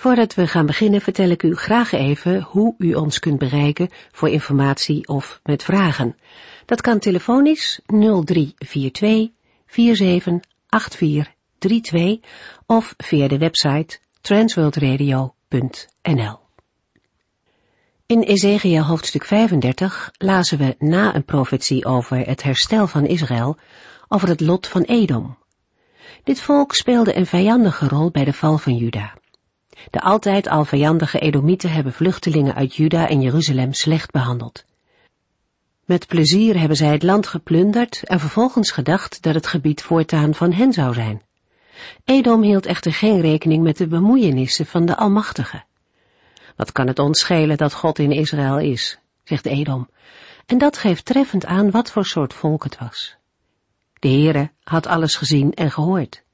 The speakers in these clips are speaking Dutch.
Voordat we gaan beginnen vertel ik u graag even hoe u ons kunt bereiken voor informatie of met vragen. Dat kan telefonisch 0342 478432 of via de website transworldradio.nl. In Ezekiel hoofdstuk 35 lazen we na een profetie over het herstel van Israël over het lot van Edom. Dit volk speelde een vijandige rol bij de val van Juda. De altijd al vijandige Edomieten hebben vluchtelingen uit Juda en Jeruzalem slecht behandeld. Met plezier hebben zij het land geplunderd en vervolgens gedacht dat het gebied voortaan van hen zou zijn. Edom hield echter geen rekening met de bemoeienissen van de Almachtige. Wat kan het ons schelen dat God in Israël is, zegt Edom, en dat geeft treffend aan wat voor soort volk het was. De Heere had alles gezien en gehoord.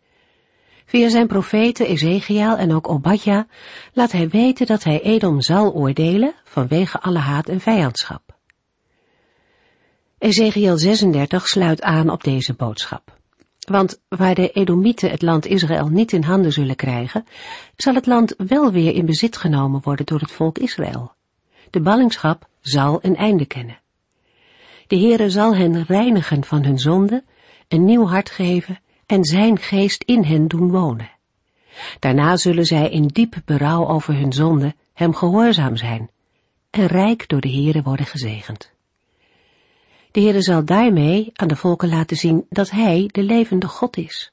Via zijn profeten Ezekiel en ook Obadja laat hij weten dat hij Edom zal oordelen vanwege alle haat en vijandschap. Ezekiel 36 sluit aan op deze boodschap. Want waar de Edomieten het land Israël niet in handen zullen krijgen, zal het land wel weer in bezit genomen worden door het volk Israël. De ballingschap zal een einde kennen. De Heere zal hen reinigen van hun zonde, een nieuw hart geven en zijn geest in hen doen wonen. Daarna zullen zij in diep berouw over hun zonde hem gehoorzaam zijn en rijk door de Heere worden gezegend. De Heere zal daarmee aan de volken laten zien dat Hij de levende God is.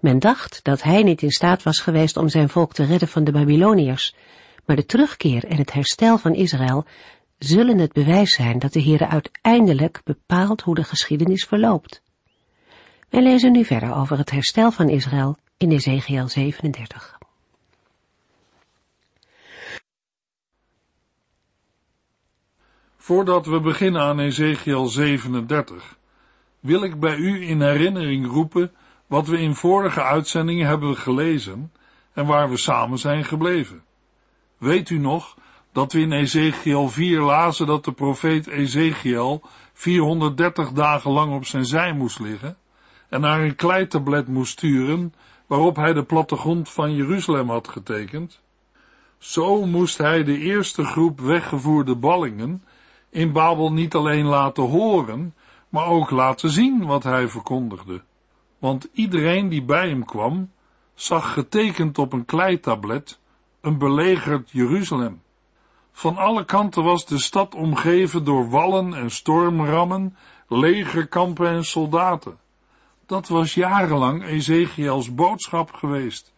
Men dacht dat Hij niet in staat was geweest om zijn volk te redden van de Babyloniërs, maar de terugkeer en het herstel van Israël zullen het bewijs zijn dat de Heere uiteindelijk bepaalt hoe de geschiedenis verloopt. Wij lezen nu verder over het herstel van Israël in Ezekiel 37. Voordat we beginnen aan Ezekiel 37, wil ik bij u in herinnering roepen wat we in vorige uitzendingen hebben gelezen en waar we samen zijn gebleven. Weet u nog dat we in Ezekiel 4 lazen dat de profeet Ezekiel 430 dagen lang op zijn zij moest liggen en naar een kleitablet moest sturen waarop hij de plattegrond van Jeruzalem had getekend? Zo moest hij de eerste groep weggevoerde ballingen in Babel niet alleen laten horen, maar ook laten zien wat hij verkondigde. Want iedereen die bij hem kwam, zag getekend op een kleitablet een belegerd Jeruzalem. Van alle kanten was de stad omgeven door wallen en stormrammen, legerkampen en soldaten. Dat was jarenlang Ezekiels boodschap geweest.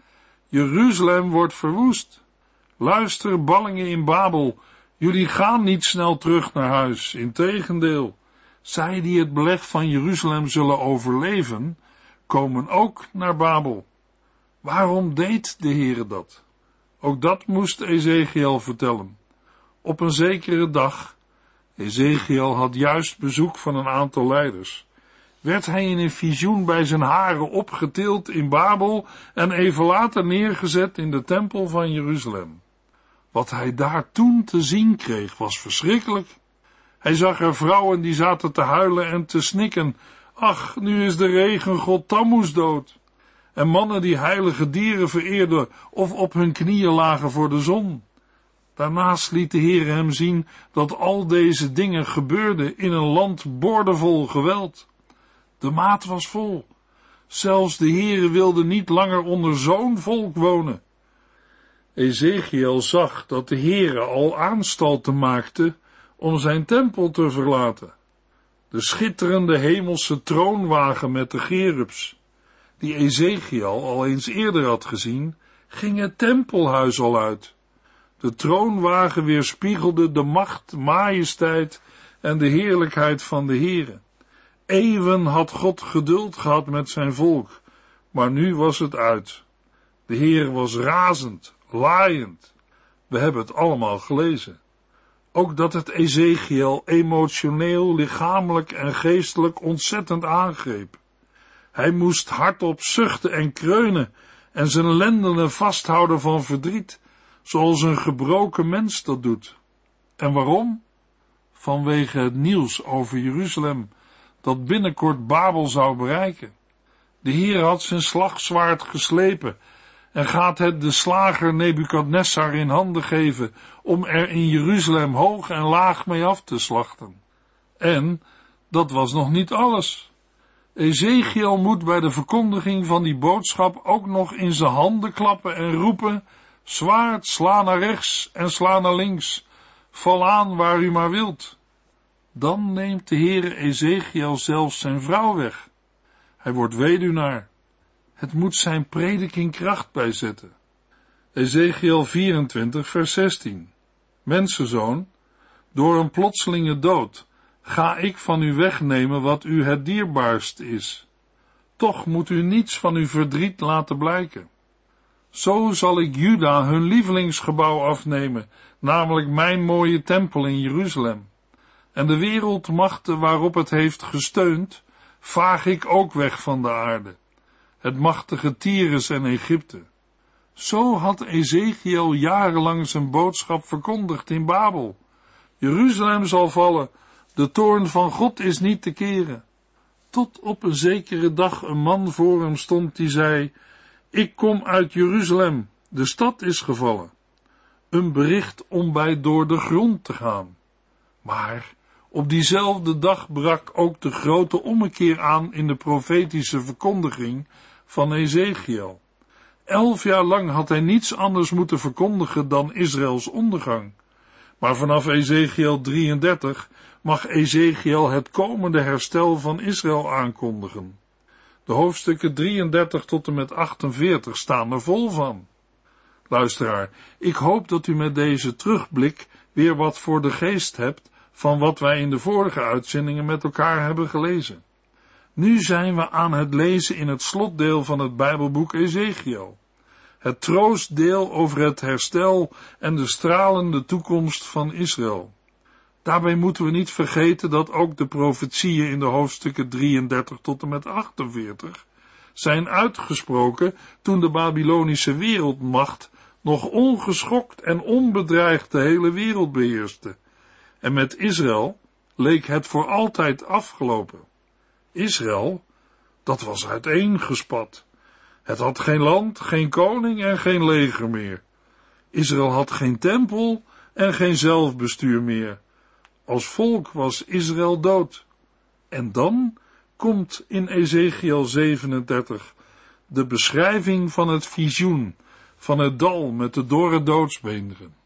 Jeruzalem wordt verwoest. Luister, ballingen in Babel, jullie gaan niet snel terug naar huis. Integendeel, zij die het beleg van Jeruzalem zullen overleven, komen ook naar Babel. Waarom deed de Heere dat? Ook dat moest Ezekiel vertellen. Op een zekere dag, Ezekiel had juist bezoek van een aantal leiders, werd hij in een visioen bij zijn haren opgetild in Babel en even later neergezet in de tempel van Jeruzalem. Wat hij daar toen te zien kreeg was verschrikkelijk. Hij zag er vrouwen die zaten te huilen en te snikken. Ach, nu is de regengod Tammuz dood. En mannen die heilige dieren vereerden of op hun knieën lagen voor de zon. Daarnaast liet de Heer hem zien dat al deze dingen gebeurden in een land boordevol geweld. De maat was vol. Zelfs de Heere wilde niet langer onder zo'n volk wonen. Ezekiel zag dat de Heere al aanstalten maakte om zijn tempel te verlaten. De schitterende hemelse troonwagen met de gerubs, die Ezekiel al eens eerder had gezien, ging het tempelhuis al uit. De troonwagen weerspiegelde de macht, majesteit en de heerlijkheid van de Heere. Eeuwen had God geduld gehad met zijn volk, maar nu was het uit. De Heer was razend, laaiend. We hebben het allemaal gelezen. Ook dat het Ezekiel emotioneel, lichamelijk en geestelijk ontzettend aangreep. Hij moest hardop zuchten en kreunen en zijn lendenen vasthouden van verdriet, zoals een gebroken mens dat doet. En waarom? Vanwege het nieuws over Jeruzalem, dat binnenkort Babel zou bereiken. De Heer had zijn slagzwaard geslepen en gaat het de slager Nebukadnessar in handen geven om er in Jeruzalem hoog en laag mee af te slachten. En dat was nog niet alles. Ezekiel moet bij de verkondiging van die boodschap ook nog in zijn handen klappen en roepen, zwaard, sla naar rechts en sla naar links, val aan waar u maar wilt. Dan neemt de Heere Ezekiel zelfs zijn vrouw weg. Hij wordt weduwnaar. Het moet zijn prediking kracht bijzetten. Ezekiel 24 vers 16 Mensenzoon, door een plotselinge dood ga ik van u wegnemen wat u het dierbaarst is. Toch moet u niets van uw verdriet laten blijken. Zo zal ik Juda hun lievelingsgebouw afnemen, namelijk mijn mooie tempel in Jeruzalem. En de wereldmachten waarop het heeft gesteund, vaag ik ook weg van de aarde. Het machtige Tyrus en Egypte. Zo had Ezekiel jarenlang zijn boodschap verkondigd in Babel. Jeruzalem zal vallen, de toorn van God is niet te keren. Tot op een zekere dag een man voor hem stond die zei, ik kom uit Jeruzalem, de stad is gevallen. Een bericht om bij door de grond te gaan. Maar op diezelfde dag brak ook de grote ommekeer aan in de profetische verkondiging van Ezekiel. Elf jaar lang had hij niets anders moeten verkondigen dan Israëls ondergang. Maar vanaf Ezekiel 33 mag Ezekiel het komende herstel van Israël aankondigen. De hoofdstukken 33 tot en met 48 staan er vol van. Luisteraar, ik hoop dat u met deze terugblik weer wat voor de geest hebt van wat wij in de vorige uitzendingen met elkaar hebben gelezen. Nu zijn we aan het lezen in het slotdeel van het Bijbelboek Ezekiel. Het troostdeel over het herstel en de stralende toekomst van Israël. Daarbij moeten we niet vergeten dat ook de profetieën in de hoofdstukken 33 tot en met 48 zijn uitgesproken toen de Babylonische wereldmacht nog ongeschokt en onbedreigd de hele wereld beheerste. En met Israël leek het voor altijd afgelopen. Israël, dat was uiteengespat. Het had geen land, geen koning en geen leger meer. Israël had geen tempel en geen zelfbestuur meer. Als volk was Israël dood. En dan komt in Ezekiel 37 de beschrijving van het visioen van het dal met de dorre doodsbeenderen.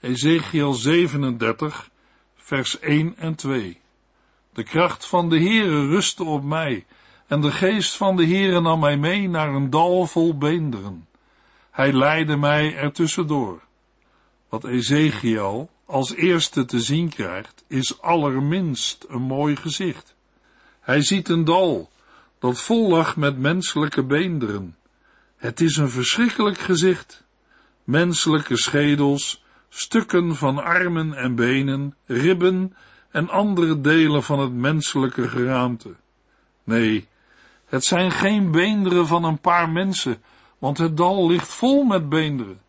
Ezekiel 37, vers 1 en 2. De kracht van de Heere rustte op mij, en de geest van de Heere nam mij mee naar een dal vol beenderen. Hij leidde mij ertussendoor. Wat Ezekiel als eerste te zien krijgt, is allerminst een mooi gezicht. Hij ziet een dal dat vol lag met menselijke beenderen. Het is een verschrikkelijk gezicht. Menselijke schedels, stukken van armen en benen, ribben en andere delen van het menselijke geraamte. Nee, het zijn geen beenderen van een paar mensen, want het dal ligt vol met beenderen.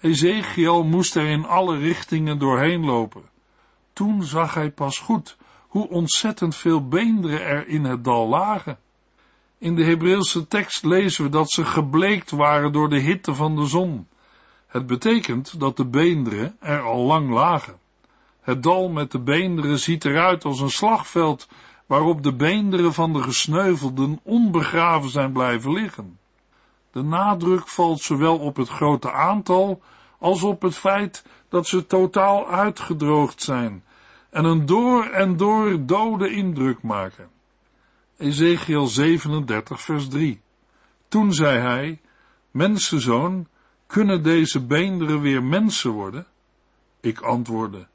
Ezekiel moest er in alle richtingen doorheen lopen. Toen zag hij pas goed hoe ontzettend veel beenderen er in het dal lagen. In de Hebreeuwse tekst lezen we dat ze gebleekt waren door de hitte van de zon. Het betekent dat de beenderen er al lang lagen. Het dal met de beenderen ziet eruit als een slagveld waarop de beenderen van de gesneuvelden onbegraven zijn blijven liggen. De nadruk valt zowel op het grote aantal als op het feit dat ze totaal uitgedroogd zijn en een door en door dode indruk maken. Ezekiel 37 vers 3 Toen zei hij, Mensenzoon, kunnen deze beenderen weer mensen worden? Ik antwoordde,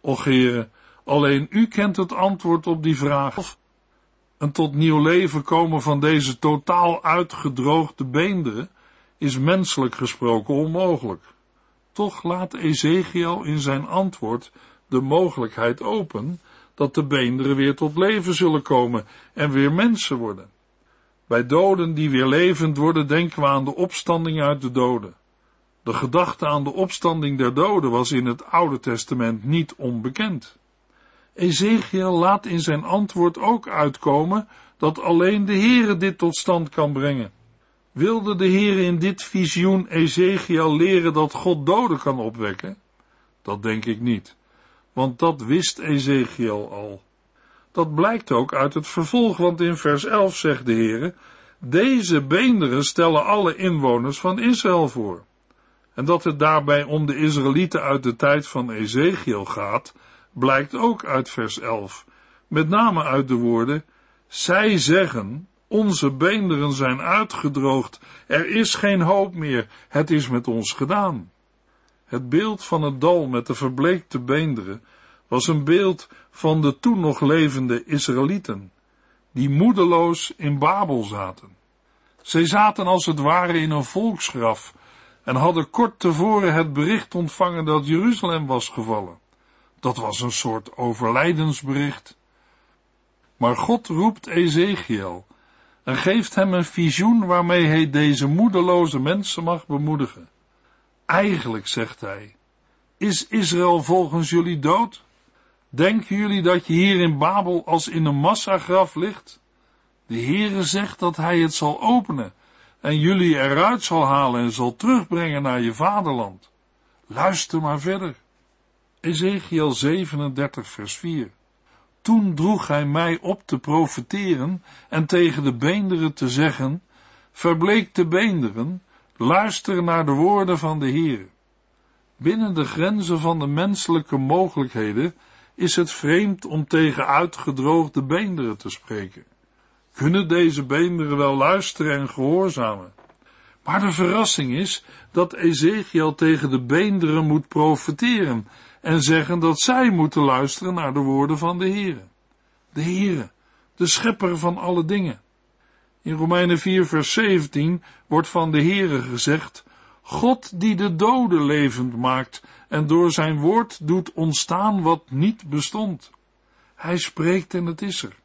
Och heren, alleen u kent het antwoord op die vraag. Een tot nieuw leven komen van deze totaal uitgedroogde beenderen is menselijk gesproken onmogelijk. Toch laat Ezekiel in zijn antwoord de mogelijkheid open dat de beenderen weer tot leven zullen komen en weer mensen worden. Bij doden die weer levend worden, denken we aan de opstanding uit de doden. De gedachte aan de opstanding der doden was in het Oude Testament niet onbekend. Ezekiel laat in zijn antwoord ook uitkomen dat alleen de Heere dit tot stand kan brengen. Wilde de Heere in dit visioen Ezekiel leren dat God doden kan opwekken? Dat denk ik niet, want dat wist Ezekiel al. Dat blijkt ook uit het vervolg, want in vers 11 zegt de Heere, deze beenderen stellen alle inwoners van Israël voor. En dat het daarbij om de Israëlieten uit de tijd van Ezekiel gaat, blijkt ook uit vers 11, met name uit de woorden, zij zeggen, onze beenderen zijn uitgedroogd, er is geen hoop meer, het is met ons gedaan. Het beeld van het dal met de verbleekte beenderen was een beeld van de toen nog levende Israëlieten, die moedeloos in Babel zaten. Zij zaten als het ware in een volksgraf en hadden kort tevoren het bericht ontvangen dat Jeruzalem was gevallen. Dat was een soort overlijdensbericht. Maar God roept Ezekiel en geeft hem een visioen waarmee hij deze moedeloze mensen mag bemoedigen. Eigenlijk, zegt hij, is Israël volgens jullie dood? Denken jullie dat je hier in Babel als in een massagraf ligt? De Heere zegt dat hij het zal openen en jullie eruit zal halen en zal terugbrengen naar je vaderland. Luister maar verder. Ezekiel 37 vers 4. Toen droeg hij mij op te profeteren en tegen de beenderen te zeggen, verbleek de beenderen, luister naar de woorden van de Heer. Binnen de grenzen van de menselijke mogelijkheden is het vreemd om tegen uitgedroogde beenderen te spreken. Kunnen deze beenderen wel luisteren en gehoorzamen? Maar de verrassing is dat Ezekiel tegen de beenderen moet profeteren en zeggen dat zij moeten luisteren naar de woorden van de Heere. De Heere, de schepper van alle dingen. In Romeinen 4 vers 17 wordt van de Heere gezegd, God die de doden levend maakt en door zijn woord doet ontstaan wat niet bestond. Hij spreekt en het is er.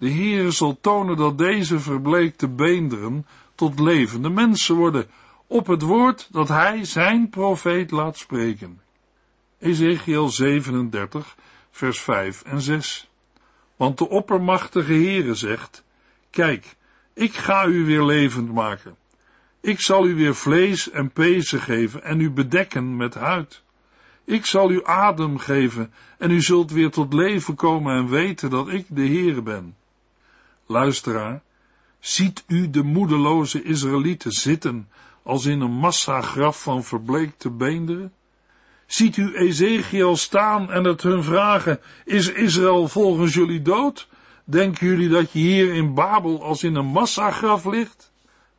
De Heere zal tonen dat deze verbleekte beenderen tot levende mensen worden, op het woord dat hij zijn profeet laat spreken. Ezekiel 37, vers 5 en 6. Want de oppermachtige Heere zegt, kijk, ik ga u weer levend maken. Ik zal u weer vlees en pezen geven en u bedekken met huid. Ik zal u adem geven en u zult weer tot leven komen en weten dat ik de Heere ben. Luisteraar, ziet u de moedeloze Israëlieten zitten als in een massagraf van verbleekte beenderen? Ziet u Ezekiel staan en het hun vragen, is Israël volgens jullie dood? Denken jullie dat je hier in Babel als in een massagraf ligt?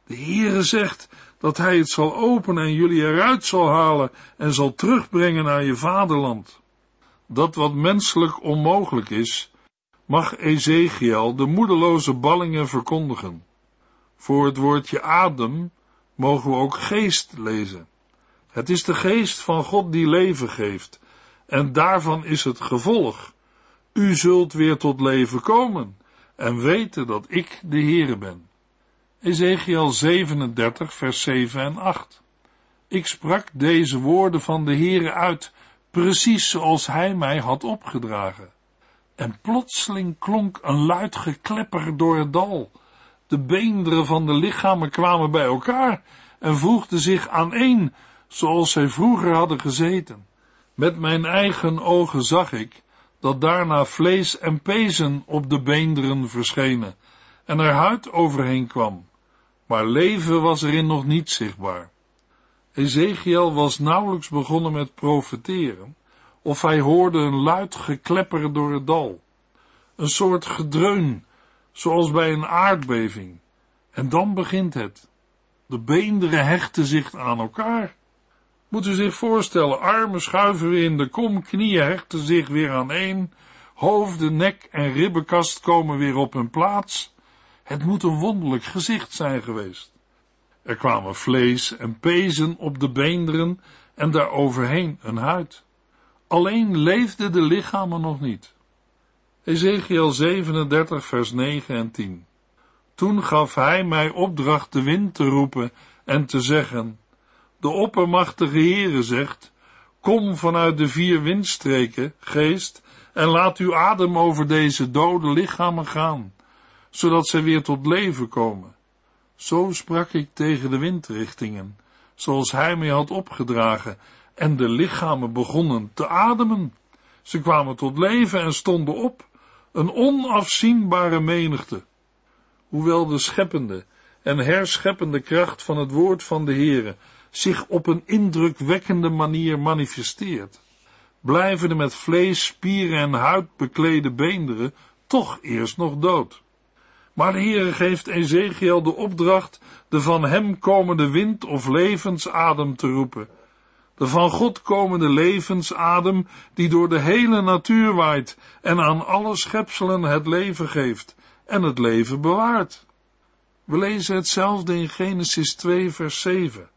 De Heere zegt dat hij het zal openen en jullie eruit zal halen en zal terugbrengen naar je vaderland. Dat wat menselijk onmogelijk is, mag Ezekiel de moedeloze ballingen verkondigen. Voor het woordje adem mogen we ook geest lezen. Het is de geest van God die leven geeft, en daarvan is het gevolg. U zult weer tot leven komen en weten dat ik de Heere ben. Ezekiel 37, vers 7 en 8. Ik sprak deze woorden van de Heere uit, precies zoals hij mij had opgedragen. En plotseling klonk een luid geklepper door het dal. De beenderen van de lichamen kwamen bij elkaar en voegden zich aaneen, zoals zij vroeger hadden gezeten. Met mijn eigen ogen zag ik dat daarna vlees en pezen op de beenderen verschenen en er huid overheen kwam, maar leven was erin nog niet zichtbaar. Ezekiel was nauwelijks begonnen met profeteren, of hij hoorde een luid geklepper door het dal, een soort gedreun, zoals bij een aardbeving, en dan begint het. De beenderen hechten zich aan elkaar moet u zich voorstellen, armen schuiven weer in de kom, knieën hechten zich weer aan één, hoofden, nek en ribbenkast komen weer op hun plaats. Het moet een wonderlijk gezicht zijn geweest. Er kwamen vlees en pezen op de beenderen en daaroverheen een huid. Alleen leefden de lichamen nog niet. Ezekiel 37 vers 9 en 10 Toen gaf hij mij opdracht de wind te roepen en te zeggen, de oppermachtige Heere zegt, kom vanuit de vier windstreken, geest, en laat uw adem over deze dode lichamen gaan, zodat zij weer tot leven komen. Zo sprak ik tegen de windrichtingen, zoals hij mij had opgedragen, en de lichamen begonnen te ademen. Ze kwamen tot leven en stonden op, een onafzienbare menigte. Hoewel de scheppende en herscheppende kracht van het woord van de Heere zich op een indrukwekkende manier manifesteert, blijven de met vlees, spieren en huid beklede beenderen toch eerst nog dood. Maar de Heere geeft Ezekiel de opdracht de van hem komende wind of levensadem te roepen. De van God komende levensadem die door de hele natuur waait en aan alle schepselen het leven geeft en het leven bewaart. We lezen hetzelfde in Genesis 2 vers 7.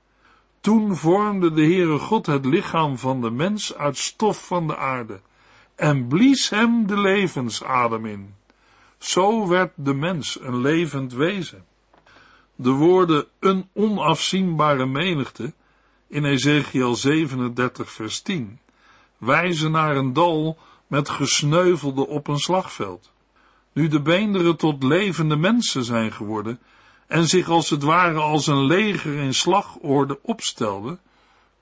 Toen vormde de Heere God het lichaam van de mens uit stof van de aarde en blies hem de levensadem in. Zo werd de mens een levend wezen. De woorden een onafzienbare menigte in Ezekiel 37 vers 10 wijzen naar een dal met gesneuvelde op een slagveld. Nu de beenderen tot levende mensen zijn geworden en zich als het ware als een leger in slagorde opstelden,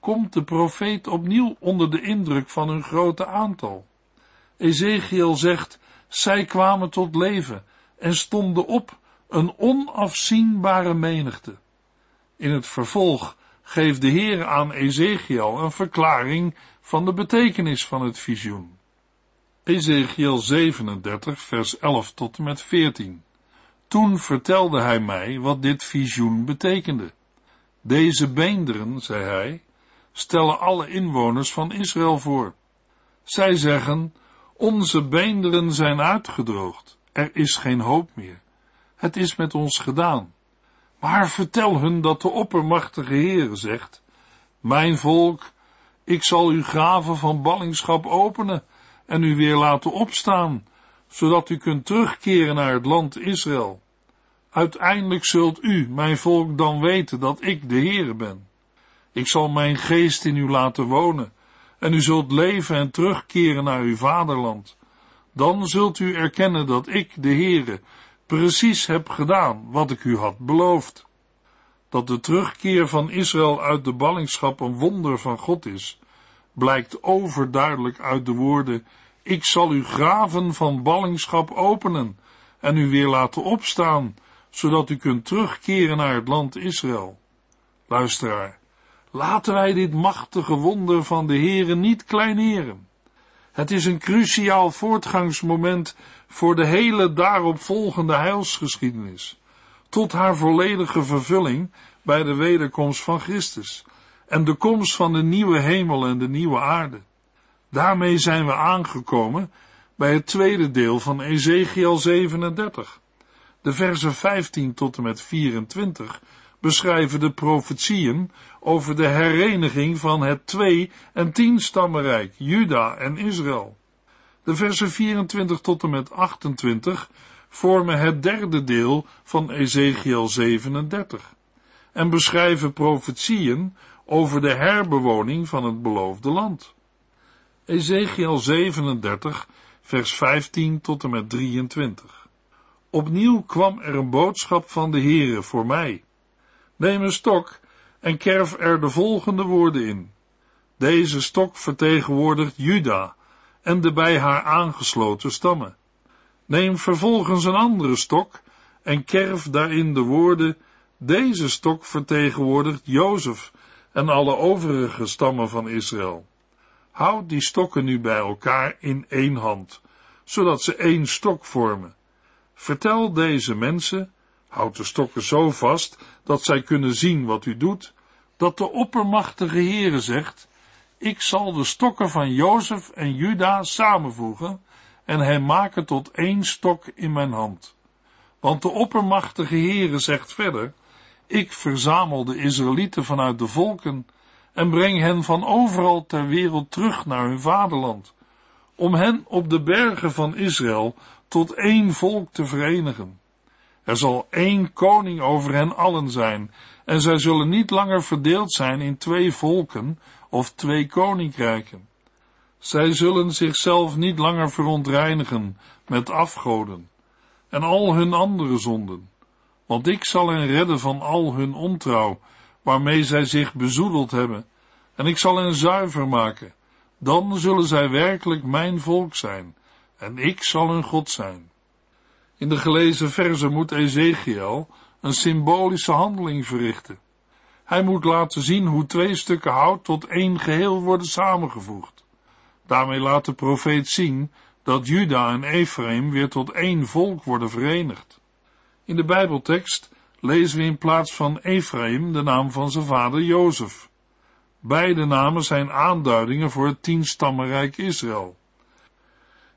komt de profeet opnieuw onder de indruk van hun grote aantal. Ezekiel zegt, zij kwamen tot leven en stonden op, een onafzienbare menigte. In het vervolg geeft de Heer aan Ezekiel een verklaring van de betekenis van het visioen. Ezekiel 37, vers 11 tot en met 14. Toen vertelde hij mij wat dit visioen betekende. Deze beenderen, zei hij, stellen alle inwoners van Israël voor. Zij zeggen, onze beenderen zijn uitgedroogd, er is geen hoop meer. Het is met ons gedaan. Maar vertel hun dat de oppermachtige Heere zegt, mijn volk, ik zal uw graven van ballingschap openen en u weer laten opstaan, zodat u kunt terugkeren naar het land Israël. Uiteindelijk zult u, mijn volk, dan weten dat ik de Heere ben. Ik zal mijn geest in u laten wonen, en u zult leven en terugkeren naar uw vaderland. Dan zult u erkennen dat ik, de Heere, precies heb gedaan wat ik u had beloofd. Dat de terugkeer van Israël uit de ballingschap een wonder van God is, blijkt overduidelijk uit de woorden, ik zal uw graven van ballingschap openen en u weer laten opstaan, zodat u kunt terugkeren naar het land Israël. Luisteraar, laten wij dit machtige wonder van de Heere niet kleineren. Het is een cruciaal voortgangsmoment voor de hele daaropvolgende heilsgeschiedenis, tot haar volledige vervulling bij de wederkomst van Christus en de komst van de nieuwe hemel en de nieuwe aarde. Daarmee zijn we aangekomen bij het tweede deel van Ezekiel 37. De versen 15 tot en met 24 beschrijven de profetieën over de hereniging van het twee- en tienstammenrijk, Juda en Israël. De versen 24 tot en met 28 vormen het derde deel van Ezekiel 37 en beschrijven profetieën over de herbewoning van het beloofde land. Ezekiel 37, vers 15 tot en met 23. Opnieuw kwam er een boodschap van de Heere voor mij. Neem een stok en kerf er de volgende woorden in. Deze stok vertegenwoordigt Juda en de bij haar aangesloten stammen. Neem vervolgens een andere stok en kerf daarin de woorden, deze stok vertegenwoordigt Jozef en alle overige stammen van Israël. Houd die stokken nu bij elkaar in één hand, zodat ze één stok vormen. Vertel deze mensen, houd de stokken zo vast dat zij kunnen zien wat u doet, dat de oppermachtige Heere zegt, ik zal de stokken van Jozef en Juda samenvoegen en hen maken tot één stok in mijn hand. Want de oppermachtige Heere zegt verder, ik verzamel de Israëlieten vanuit de volken en breng hen van overal ter wereld terug naar hun vaderland, om hen op de bergen van Israël tot één volk te verenigen. Er zal één koning over hen allen zijn, en zij zullen niet langer verdeeld zijn in twee volken of twee koninkrijken. Zij zullen zichzelf niet langer verontreinigen met afgoden en al hun andere zonden, want ik zal hen redden van al hun ontrouw, waarmee zij zich bezoedeld hebben, en ik zal hen zuiver maken. Dan zullen zij werkelijk mijn volk zijn, en ik zal hun God zijn. In de gelezen verse moet Ezekiel een symbolische handeling verrichten. Hij moet laten zien hoe twee stukken hout tot één geheel worden samengevoegd. Daarmee laat de profeet zien dat Juda en Ephraim weer tot één volk worden verenigd. In de Bijbeltekst lezen we in plaats van Ephraim de naam van zijn vader Jozef. Beide namen zijn aanduidingen voor het tienstammenrijk Israël.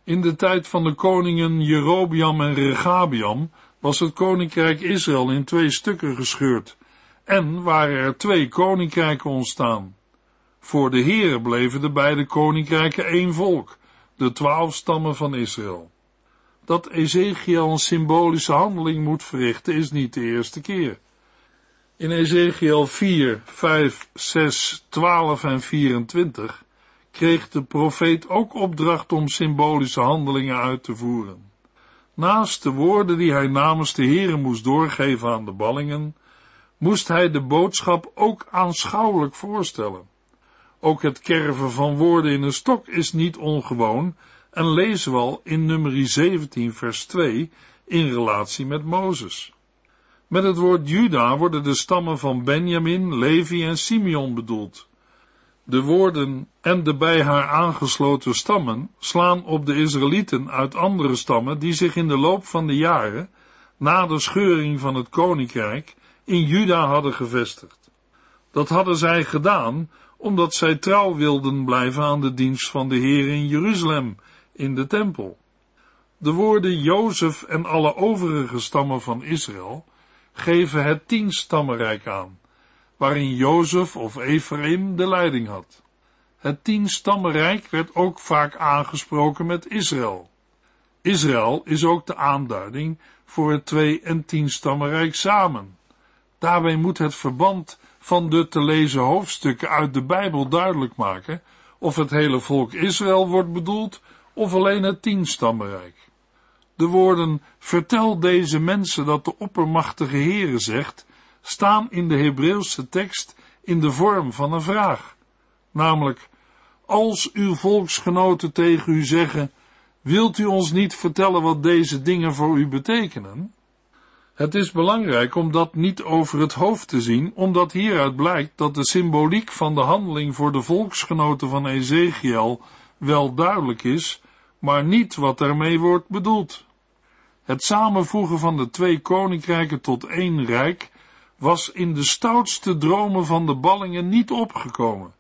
In de tijd van de koningen Jerobiam en Regabiam was het koninkrijk Israël in twee stukken gescheurd en waren er twee koninkrijken ontstaan. Voor de heren bleven de beide koninkrijken één volk, de twaalf stammen van Israël. Dat Ezekiel een symbolische handeling moet verrichten is niet de eerste keer. In Ezekiel 4, 5, 6, 12 en 24 kreeg de profeet ook opdracht om symbolische handelingen uit te voeren. Naast de woorden die hij namens de Heren moest doorgeven aan de ballingen, moest hij de boodschap ook aanschouwelijk voorstellen. Ook het kerven van woorden in een stok is niet ongewoon en lezen we al in nummer 17 vers 2 in relatie met Mozes. Met het woord Juda worden de stammen van Benjamin, Levi en Simeon bedoeld. De woorden en de bij haar aangesloten stammen slaan op de Israëlieten uit andere stammen die zich in de loop van de jaren, na de scheuring van het koninkrijk, in Juda hadden gevestigd. Dat hadden zij gedaan omdat zij trouw wilden blijven aan de dienst van de Heer in Jeruzalem, in de tempel. De woorden Jozef en alle overige stammen van Israël geven het tienstammenrijk aan, waarin Jozef of Ephraim de leiding had. Het tienstammenrijk werd ook vaak aangesproken met Israël. Israël is ook de aanduiding voor het twee- en tienstammenrijk samen. Daarbij moet het verband van de te lezen hoofdstukken uit de Bijbel duidelijk maken of het hele volk Israël wordt bedoeld of alleen het tienstammenrijk. De woorden vertel deze mensen dat de oppermachtige Heere zegt, staan in de Hebreeuwse tekst in de vorm van een vraag. Namelijk, als uw volksgenoten tegen u zeggen, wilt u ons niet vertellen wat deze dingen voor u betekenen? Het is belangrijk om dat niet over het hoofd te zien, omdat hieruit blijkt dat de symboliek van de handeling voor de volksgenoten van Ezekiel wel duidelijk is, maar niet wat daarmee wordt bedoeld. Het samenvoegen van de twee koninkrijken tot één rijk was in de stoutste dromen van de ballingen niet opgekomen.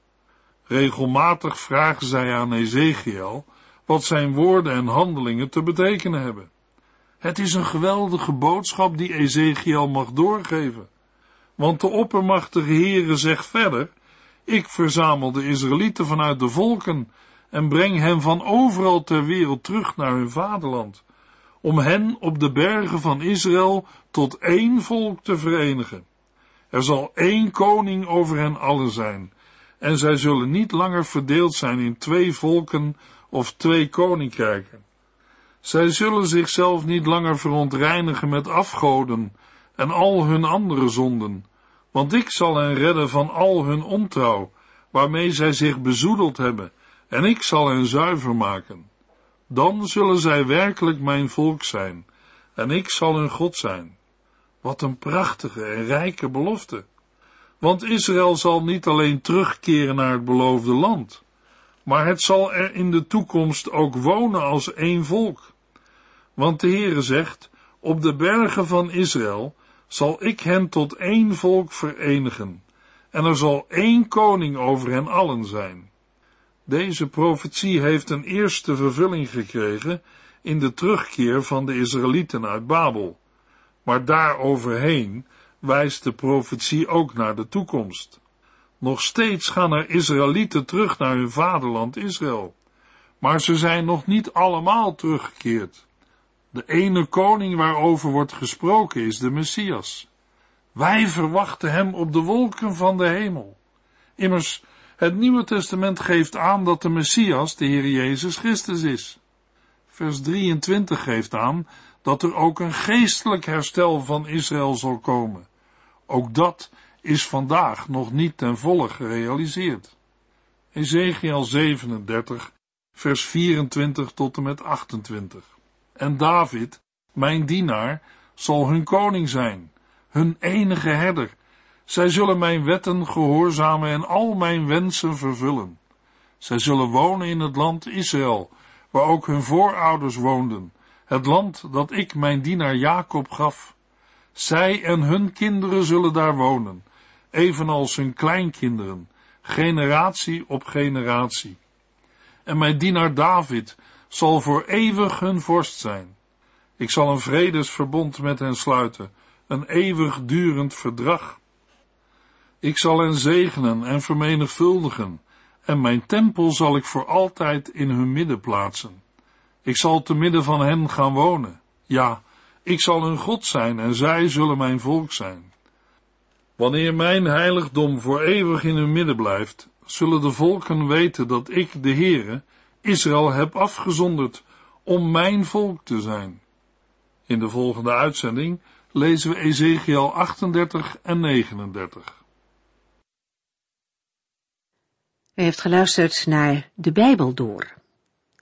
Regelmatig vragen zij aan Ezekiel wat zijn woorden en handelingen te betekenen hebben. Het is een geweldige boodschap die Ezekiel mag doorgeven. Want de oppermachtige Heere zegt verder, ik verzamel de Israëlieten vanuit de volken en breng hen van overal ter wereld terug naar hun vaderland, om hen op de bergen van Israël tot één volk te verenigen. Er zal één koning over hen allen zijn, en zij zullen niet langer verdeeld zijn in twee volken of twee koninkrijken. Zij zullen zichzelf niet langer verontreinigen met afgoden en al hun andere zonden, want ik zal hen redden van al hun ontrouw, waarmee zij zich bezoedeld hebben, en ik zal hen zuiver maken. Dan zullen zij werkelijk mijn volk zijn, en ik zal hun God zijn. Wat een prachtige en rijke belofte. Want Israël zal niet alleen terugkeren naar het beloofde land, maar het zal er in de toekomst ook wonen als één volk. Want de Heere zegt, op de bergen van Israël zal ik hen tot één volk verenigen, en er zal één koning over hen allen zijn. Deze profetie heeft een eerste vervulling gekregen in de terugkeer van de Israëlieten uit Babel, maar daaroverheen wijst de profetie ook naar de toekomst. Nog steeds gaan er Israëlieten terug naar hun vaderland Israël, maar ze zijn nog niet allemaal teruggekeerd. De ene koning waarover wordt gesproken is de Messias. Wij verwachten hem op de wolken van de hemel. Immers, het Nieuwe Testament geeft aan dat de Messias de Heer Jezus Christus is. Vers 23 geeft aan dat er ook een geestelijk herstel van Israël zal komen. Ook dat is vandaag nog niet ten volle gerealiseerd. Ezekiel 37, vers 24 tot en met 28. En David, mijn dienaar, zal hun koning zijn, hun enige herder. Zij zullen mijn wetten gehoorzamen en al mijn wensen vervullen. Zij zullen wonen in het land Israël, waar ook hun voorouders woonden, het land dat ik mijn dienaar Jacob gaf. Zij en hun kinderen zullen daar wonen, evenals hun kleinkinderen, generatie op generatie. En mijn dienaar David zal voor eeuwig hun vorst zijn. Ik zal een vredesverbond met hen sluiten, een eeuwigdurend verdrag. Ik zal hen zegenen en vermenigvuldigen, en mijn tempel zal ik voor altijd in hun midden plaatsen. Ik zal te midden van hen gaan wonen. Ja, ik zal hun God zijn en zij zullen mijn volk zijn. Wanneer mijn heiligdom voor eeuwig in hun midden blijft, zullen de volken weten dat ik, de Heere, Israël heb afgezonderd om mijn volk te zijn. In de volgende uitzending lezen we Ezekiel 38 en 39. U heeft geluisterd naar De Bijbel Door,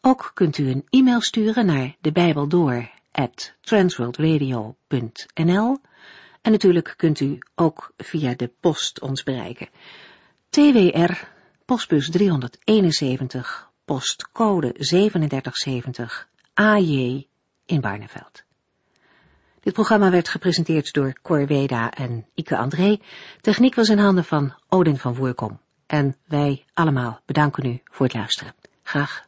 Ook kunt u een e-mail sturen naar de en natuurlijk kunt u ook via de post ons bereiken. TWR, postbus 371, postcode 3770, AJ in Barneveld. Dit programma werd gepresenteerd door Cor Weda en Ike André. Techniek was in handen van Odin van Voerkom. En wij allemaal bedanken u voor het luisteren. Graag